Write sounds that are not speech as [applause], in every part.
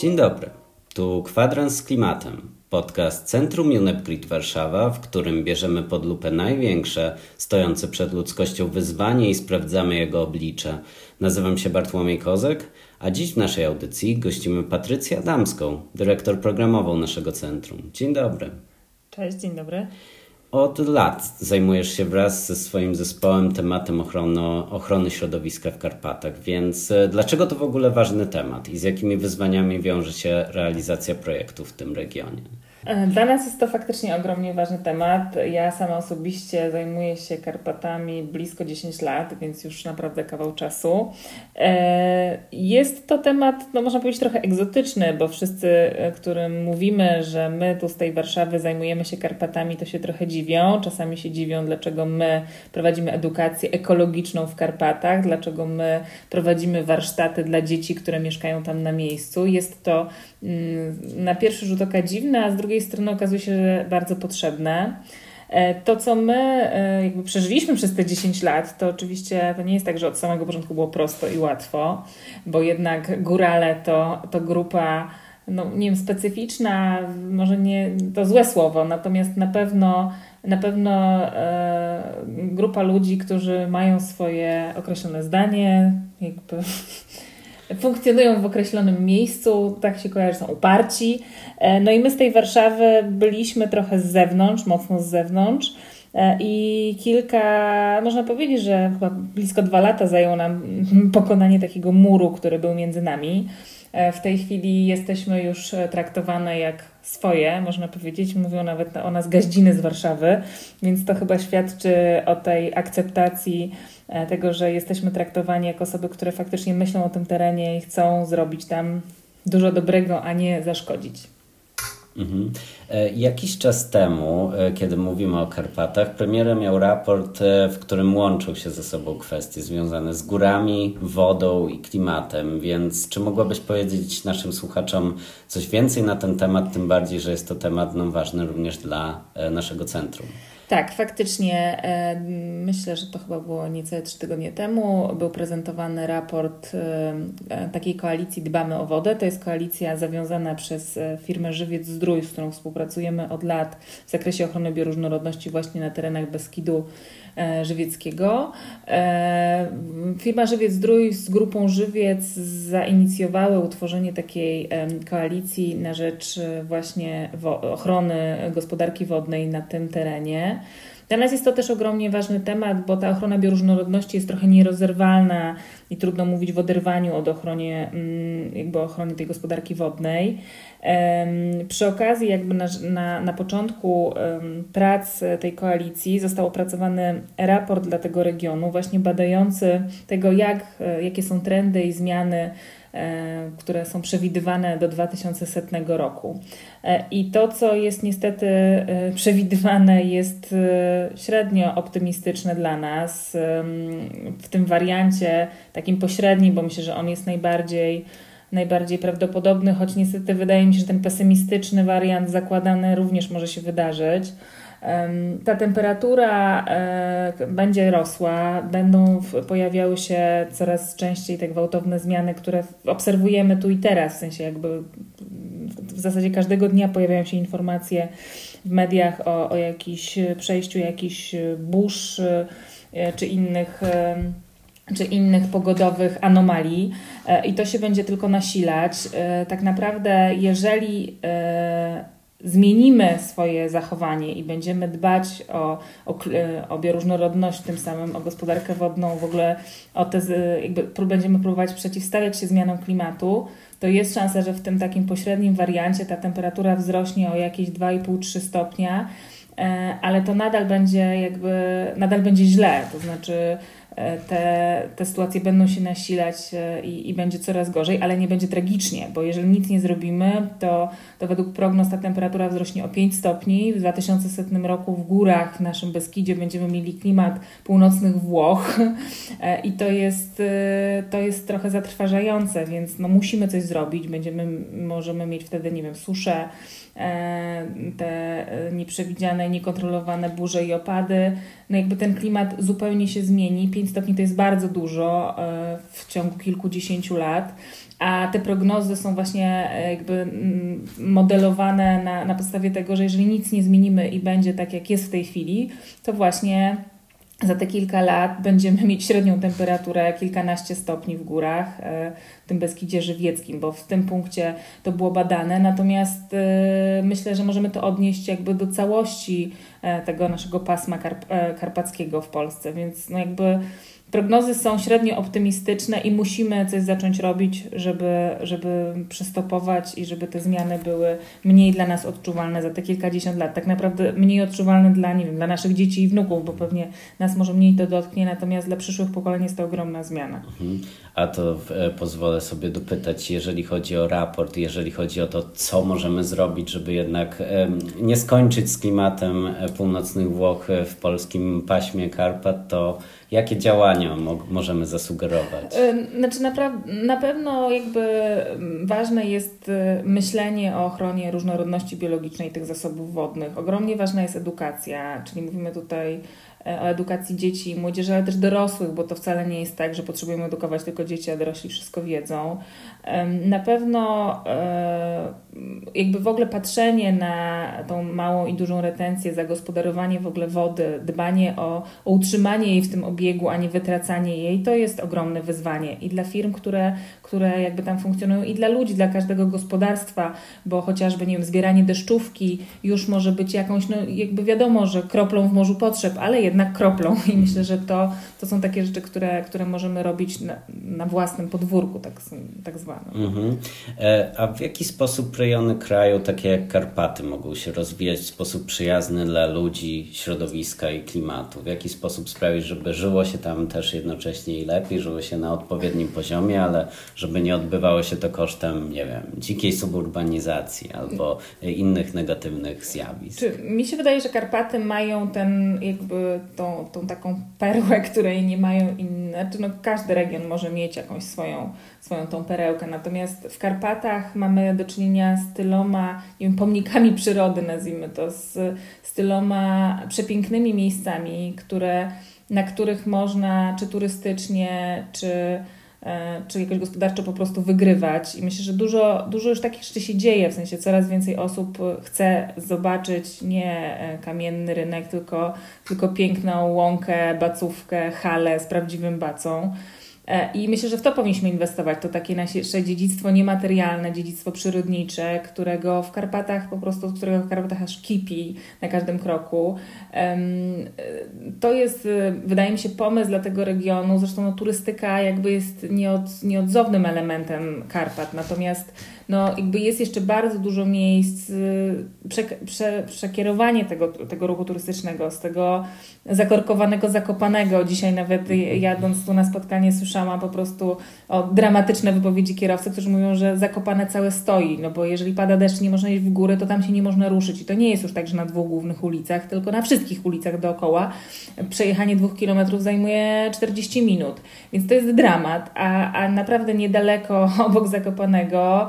Dzień dobry, tu Kwadrans z Klimatem, podcast Centrum UNEP Warszawa, w którym bierzemy pod lupę największe, stojące przed ludzkością wyzwanie i sprawdzamy jego oblicze. Nazywam się Bartłomiej Kozek, a dziś w naszej audycji gościmy Patrycję Adamską, dyrektor programową naszego centrum. Dzień dobry. Cześć, dzień dobry. Od lat zajmujesz się wraz ze swoim zespołem tematem ochrony, ochrony środowiska w Karpatach, więc e, dlaczego to w ogóle ważny temat i z jakimi wyzwaniami wiąże się realizacja projektu w tym regionie? Dla nas jest to faktycznie ogromnie ważny temat. Ja sama osobiście zajmuję się Karpatami blisko 10 lat, więc już naprawdę kawał czasu. E, jest to temat, no można powiedzieć, trochę egzotyczny, bo wszyscy, e, którym mówimy, że my tu z tej Warszawy zajmujemy się Karpatami, to się trochę dziwią. Czasami się dziwią, dlaczego my prowadzimy edukację ekologiczną w Karpatach, dlaczego my prowadzimy warsztaty dla dzieci, które mieszkają tam na miejscu. Jest to mm, na pierwszy rzut oka dziwne, a z drugiej drugiej strony okazuje się, że bardzo potrzebne. E, to, co my e, jakby przeżyliśmy przez te 10 lat, to oczywiście to nie jest tak, że od samego początku było prosto i łatwo, bo jednak górale to, to grupa, no nie wiem, specyficzna, może nie to złe słowo, natomiast na pewno na pewno e, grupa ludzi, którzy mają swoje określone zdanie, jakby funkcjonują w określonym miejscu, tak się kojarzy, są uparci. E, no i my z tej Warszawy byliśmy trochę z zewnątrz, mocno z zewnątrz. E, I kilka, można powiedzieć, że chyba blisko dwa lata zajęło nam [laughs] pokonanie takiego muru, który był między nami. E, w tej chwili jesteśmy już traktowane jak swoje, można powiedzieć. Mówią nawet o nas gaździny z Warszawy, więc to chyba świadczy o tej akceptacji tego, że jesteśmy traktowani jako osoby, które faktycznie myślą o tym terenie i chcą zrobić tam dużo dobrego, a nie zaszkodzić. Mhm. E, jakiś czas temu, e, kiedy mówimy o Karpatach, premierem miał raport, w którym łączył się ze sobą kwestie związane z górami, wodą i klimatem, więc czy mogłabyś powiedzieć naszym słuchaczom coś więcej na ten temat, tym bardziej, że jest to temat no, ważny również dla naszego centrum? Tak, faktycznie e, myślę, że to chyba było niecałe trzy tygodnie temu. Był prezentowany raport e, e, takiej koalicji Dbamy o Wodę. To jest koalicja zawiązana przez firmę Żywiec Zdrój, z którą współpracujemy od lat w zakresie ochrony bioróżnorodności właśnie na terenach Beskidu E, żywieckiego. E, firma Żywiec Zdrój z grupą Żywiec zainicjowały utworzenie takiej koalicji na rzecz e, właśnie ochrony gospodarki wodnej na tym terenie. Dla nas jest to też ogromnie ważny temat, bo ta ochrona bioróżnorodności jest trochę nierozerwalna i trudno mówić w oderwaniu od ochronie, mm, jakby ochrony tej gospodarki wodnej. Przy okazji, jakby na, na, na początku prac tej koalicji został opracowany raport dla tego regionu, właśnie badający tego, jak, e, jakie są trendy i zmiany które są przewidywane do 2100 roku. E, I to, co jest niestety przewidywane, jest średnio optymistyczne dla nas. W tym wariancie takim pośrednim, bo myślę, że on jest najbardziej najbardziej prawdopodobny, choć niestety wydaje mi się, że ten pesymistyczny wariant zakładany również może się wydarzyć. Ta temperatura e, będzie rosła, będą pojawiały się coraz częściej te gwałtowne zmiany, które obserwujemy tu i teraz, w sensie jakby w zasadzie każdego dnia pojawiają się informacje w mediach o, o jakiś przejściu jakichś burz e, czy innych czy innych pogodowych anomalii e, i to się będzie tylko nasilać. E, tak naprawdę, jeżeli e, zmienimy swoje zachowanie i będziemy dbać o, o, o bioróżnorodność, tym samym o gospodarkę wodną, w ogóle o te, jakby będziemy próbować przeciwstawiać się zmianom klimatu, to jest szansa, że w tym takim pośrednim wariancie ta temperatura wzrośnie o jakieś 2,5-3 stopnia, ale to nadal będzie jakby, nadal będzie źle, to znaczy E, te, te sytuacje będą się nasilać e, i, i będzie coraz gorzej, ale nie będzie tragicznie, bo jeżeli nic nie zrobimy, to, to według prognoz ta temperatura wzrośnie o 5 stopni. W 2100 roku w górach w naszym Beskidzie będziemy mieli klimat północnych Włoch e, i to jest, to jest trochę zatrważające, więc no musimy coś zrobić. Będziemy, możemy mieć wtedy, nie wiem, suszę, te nieprzewidziane, niekontrolowane burze i opady. No jakby ten klimat zupełnie się zmieni 5 stopni to jest bardzo dużo w ciągu kilkudziesięciu lat a te prognozy są właśnie jakby mm, modelowane na, na podstawie tego, że jeżeli nic nie zmienimy i będzie tak, jak jest w tej chwili, to właśnie za te kilka lat będziemy mieć średnią temperaturę kilkanaście stopni w górach, e, w tym Beskidzie Żywieckim, bo w tym punkcie to było badane. Natomiast e, myślę, że możemy to odnieść jakby do całości e, tego naszego pasma karp karpackiego w Polsce, więc no jakby prognozy są średnio optymistyczne i musimy coś zacząć robić, żeby, żeby przystopować i żeby te zmiany były mniej dla nas odczuwalne za te kilkadziesiąt lat. Tak naprawdę mniej odczuwalne dla, nie wiem, dla naszych dzieci i wnuków, bo pewnie nas może mniej to dotknie, natomiast dla przyszłych pokoleń jest to ogromna zmiana. Mhm. A to e, pozwolę sobie dopytać, jeżeli chodzi o raport, jeżeli chodzi o to, co możemy zrobić, żeby jednak e, nie skończyć z klimatem e, północnych Włoch w polskim paśmie Karpat, to jakie działania mo możemy zasugerować? Znaczy na, na pewno jakby ważne jest myślenie o ochronie różnorodności biologicznej tych zasobów wodnych. Ogromnie ważna jest edukacja, czyli mówimy tutaj E, o edukacji dzieci i młodzieży, ale też dorosłych, bo to wcale nie jest tak, że potrzebujemy edukować tylko dzieci, a dorośli wszystko wiedzą. Na pewno e, jakby w ogóle patrzenie na tą małą i dużą retencję, zagospodarowanie w ogóle wody, dbanie o, o utrzymanie jej w tym obiegu, a nie wytracanie jej, to jest ogromne wyzwanie i dla firm, które, które jakby tam funkcjonują, i dla ludzi, dla każdego gospodarstwa, bo chociażby, nie wiem, zbieranie deszczówki już może być jakąś, no jakby wiadomo, że kroplą w morzu potrzeb, ale jednak kroplą [laughs] i myślę, że to, to są takie rzeczy, które, które możemy robić na, na własnym podwórku, tak, tak zwanym. Mhm. E, a w jaki sposób rejony kraju, takie jak Karpaty, mogą się rozwijać w sposób przyjazny dla ludzi, środowiska i klimatu? W jaki sposób sprawić, żeby żyło się tam też jednocześnie i lepiej, żyło się na odpowiednim poziomie, ale żeby nie odbywało się to kosztem, nie wiem, dzikiej suburbanizacji albo innych negatywnych zjawisk? Czy mi się wydaje, że Karpaty mają ten jakby tą, tą taką perłę, której nie mają inne. Znaczy, no, każdy region może mieć jakąś swoją, swoją tą perełkę. Natomiast w Karpatach mamy do czynienia z tyloma nie wiem, pomnikami przyrody, nazwijmy to, z, z tyloma przepięknymi miejscami, które, na których można czy turystycznie, czy czy jakoś gospodarczo po prostu wygrywać. I myślę, że dużo, dużo już takich rzeczy się dzieje, w sensie coraz więcej osób chce zobaczyć nie e, kamienny rynek, tylko, tylko piękną łąkę, bacówkę, halę z prawdziwym bacą. E, I myślę, że w to powinniśmy inwestować. To takie nasze dziedzictwo niematerialne, dziedzictwo przyrodnicze, którego w Karpatach po prostu, którego w Karpatach aż kipi na każdym kroku. E, to jest, e, wydaje mi się, pomysł dla tego regionu. Zresztą no, turystyka jakby jest nieod, nieodzownym elementem Karpat. Natomiast no, jakby jest jeszcze bardzo dużo miejsc, prze, prze, przekierowanie tego, tego ruchu turystycznego z tego zakorkowanego Zakopanego. Dzisiaj nawet jadąc tu na spotkanie słyszałam po prostu o dramatyczne wypowiedzi kierowcy, którzy mówią, że Zakopane całe stoi, no bo jeżeli pada deszcz nie można iść w górę, to tam się nie można ruszyć. I to nie jest już tak, że na dwóch głównych ulicach, tylko na wszystkich ulicach dookoła przejechanie dwóch kilometrów zajmuje 40 minut. Więc to jest dramat, a, a naprawdę niedaleko obok Zakopanego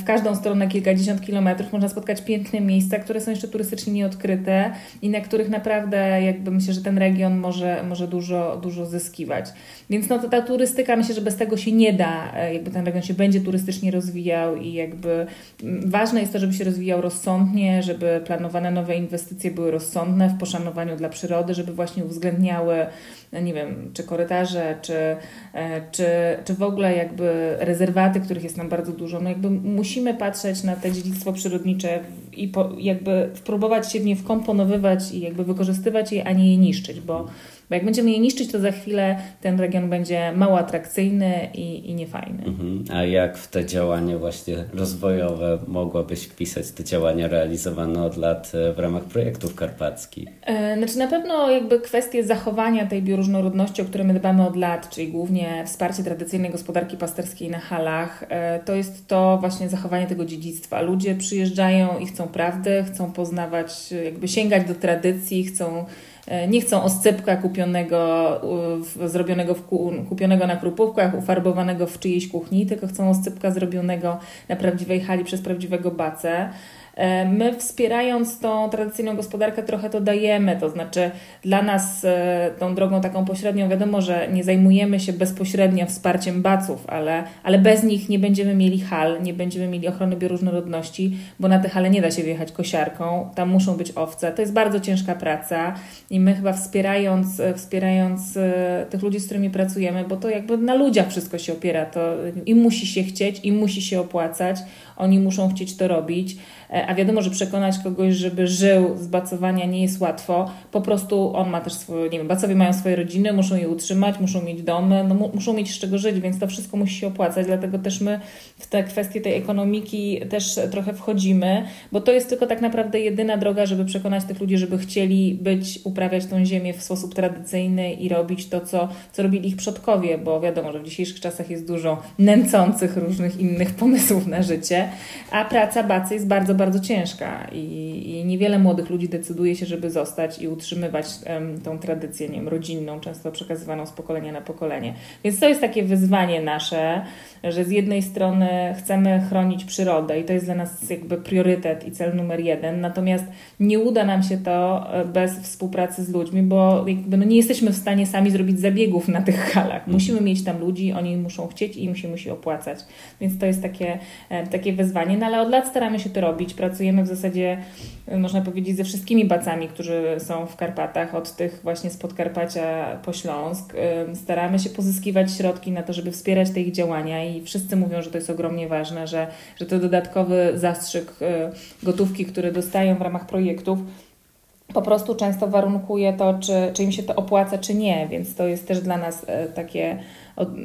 w każdą stronę kilkadziesiąt kilometrów można spotkać piękne miejsca, które są jeszcze turystycznie nieodkryte i na których naprawdę jak jakby myślę, że ten region może, może dużo, dużo zyskiwać. Więc no to ta turystyka, myślę, że bez tego się nie da, e, jakby ten region się będzie turystycznie rozwijał i jakby ważne jest to, żeby się rozwijał rozsądnie, żeby planowane nowe inwestycje były rozsądne w poszanowaniu dla przyrody, żeby właśnie uwzględniały, no nie wiem, czy korytarze, czy, e, czy, czy w ogóle jakby rezerwaty, których jest nam bardzo dużo. No jakby musimy patrzeć na te dziedzictwo przyrodnicze i po, jakby próbować się w nie wkomponowywać i jakby wykorzystywać je, a nie je niszczyć, bo bo jak będziemy je niszczyć, to za chwilę ten region będzie mało atrakcyjny i, i niefajny. Mhm. A jak w te działania właśnie rozwojowe mogłabyś wpisać te działania realizowane od lat e, w ramach projektów karpackich? E, znaczy na pewno jakby kwestie zachowania tej bioróżnorodności, o które my dbamy od lat, czyli głównie wsparcie tradycyjnej gospodarki pasterskiej na halach, e, to jest to właśnie zachowanie tego dziedzictwa. Ludzie przyjeżdżają i chcą prawdy, chcą poznawać, jakby sięgać do tradycji, chcą nie chcą oscypka kupionego, zrobionego w, kupionego na krupówkach, ufarbowanego w czyjejś kuchni, tylko chcą oscypka zrobionego na prawdziwej hali przez prawdziwego bacę. E, my wspierając tą tradycyjną gospodarkę trochę to dajemy, to znaczy dla nas e, tą drogą taką pośrednią wiadomo, że nie zajmujemy się bezpośrednio wsparciem baców, ale, ale bez nich nie będziemy mieli hal, nie będziemy mieli ochrony bioróżnorodności, bo na te hale nie da się wjechać kosiarką, tam muszą być owce. To jest bardzo ciężka praca i my chyba wspierając, e, wspierając tych ludzi, z którymi pracujemy, bo to jakby na ludziach wszystko się opiera, to im musi się chcieć, im musi się opłacać, oni muszą chcieć to robić. E, a wiadomo, że przekonać kogoś, żeby żył z bacowania nie jest łatwo. Po prostu on ma też swoje, nie wiem, bacowie mają swoje rodziny, muszą je utrzymać, muszą mieć domy, no, muszą mieć z czego żyć, więc to wszystko musi się opłacać, dlatego też my w te kwestie tej ekonomiki też trochę wchodzimy, bo to jest tylko tak naprawdę jedyna droga, żeby przekonać tych ludzi, żeby chcieli być, uprawiać tą ziemię w sposób tradycyjny i robić to, co, co robili ich przodkowie, bo wiadomo, że w dzisiejszych czasach jest dużo nęcących różnych innych pomysłów na życie, a praca bacy jest bardzo, bardzo ciężka i, i niewiele młodych ludzi decyduje się, żeby zostać i utrzymywać um, tą tradycję nie wiem, rodzinną, często przekazywaną z pokolenia na pokolenie. Więc to jest takie wyzwanie nasze, że z jednej strony chcemy chronić przyrodę i to jest dla nas jakby priorytet i cel numer jeden, natomiast nie uda nam się to e, bez współpracy z ludźmi, bo jakby no nie jesteśmy w stanie sami zrobić zabiegów na tych halach. Musimy mieć tam ludzi, oni muszą chcieć i im się musi opłacać. Więc to jest takie, e, takie wyzwanie, no ale od lat staramy się to robić. Pracujemy w zasadzie, e, można powiedzieć, ze wszystkimi bacami, którzy są w Karpatach, od tych właśnie z Podkarpacia po Śląsk. Staramy się pozyskiwać środki na to, żeby wspierać te ich działania i wszyscy mówią, że to jest ogromnie ważne, że, że to dodatkowy zastrzyk e, gotówki, który dostają w ramach projektów, po prostu często warunkuje to, czy, czy im się to opłaca, czy nie, więc to jest też dla nas e, takie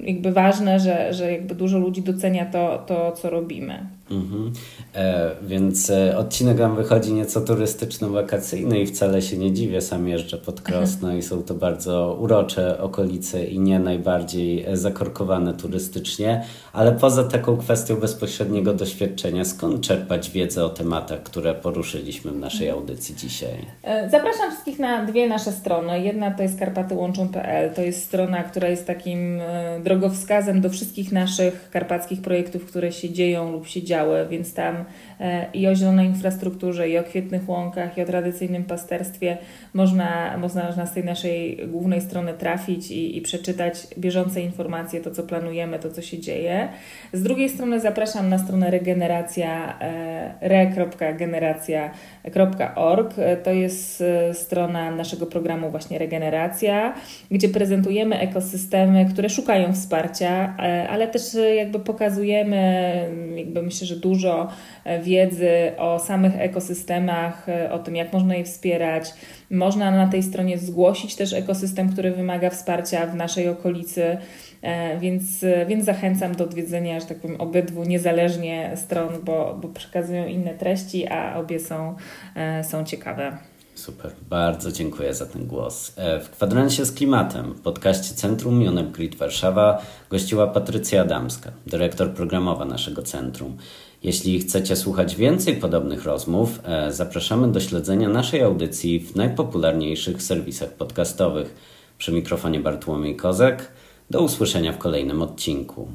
jakby ważne, że, że jakby dużo ludzi docenia to, to co robimy. Mhm. E, więc e, odcinek nam wychodzi nieco turystyczno-wakacyjny i wcale się nie dziwię. Sam jeżdżę pod Krosno i są to bardzo urocze okolice i nie najbardziej e, zakorkowane turystycznie. Ale poza taką kwestią bezpośredniego doświadczenia, skąd czerpać wiedzę o tematach, które poruszyliśmy w naszej audycji dzisiaj? E, zapraszam wszystkich na dwie nasze strony. Jedna to jest karpatyłączą.pl. To jest strona, która jest takim drogowskazem do wszystkich naszych karpackich projektów, które się dzieją lub się więc tam i o zielonej infrastrukturze, i o kwietnych łąkach, i o tradycyjnym pasterstwie można, można z tej naszej głównej strony trafić i, i przeczytać bieżące informacje, to co planujemy, to co się dzieje. Z drugiej strony zapraszam na stronę regeneracja e, re.generacja.org. To jest e, strona naszego programu właśnie Regeneracja, gdzie prezentujemy ekosystemy, które szukają wsparcia, ale też jakby pokazujemy jakby myślę, że dużo e, wiedzy o samych ekosystemach, e, o tym, jak można je wspierać. Można na tej stronie zgłosić też ekosystem, który wymaga wsparcia w naszej okolicy. E, więc, więc zachęcam do odwiedzenia, że tak powiem, obydwu niezależnie stron, bo, bo przekazują inne treści, a obie są, są ciekawe. Super, bardzo dziękuję za ten głos. E, w kwadransie z klimatem w podcaście Centrum Jonep Grid Warszawa gościła Patrycja Adamska, dyrektor programowa naszego centrum. Jeśli chcecie słuchać więcej podobnych rozmów, e, zapraszamy do śledzenia naszej audycji w najpopularniejszych serwisach podcastowych. Przy mikrofonie Bartłomiej Kozek. Do usłyszenia w kolejnym odcinku.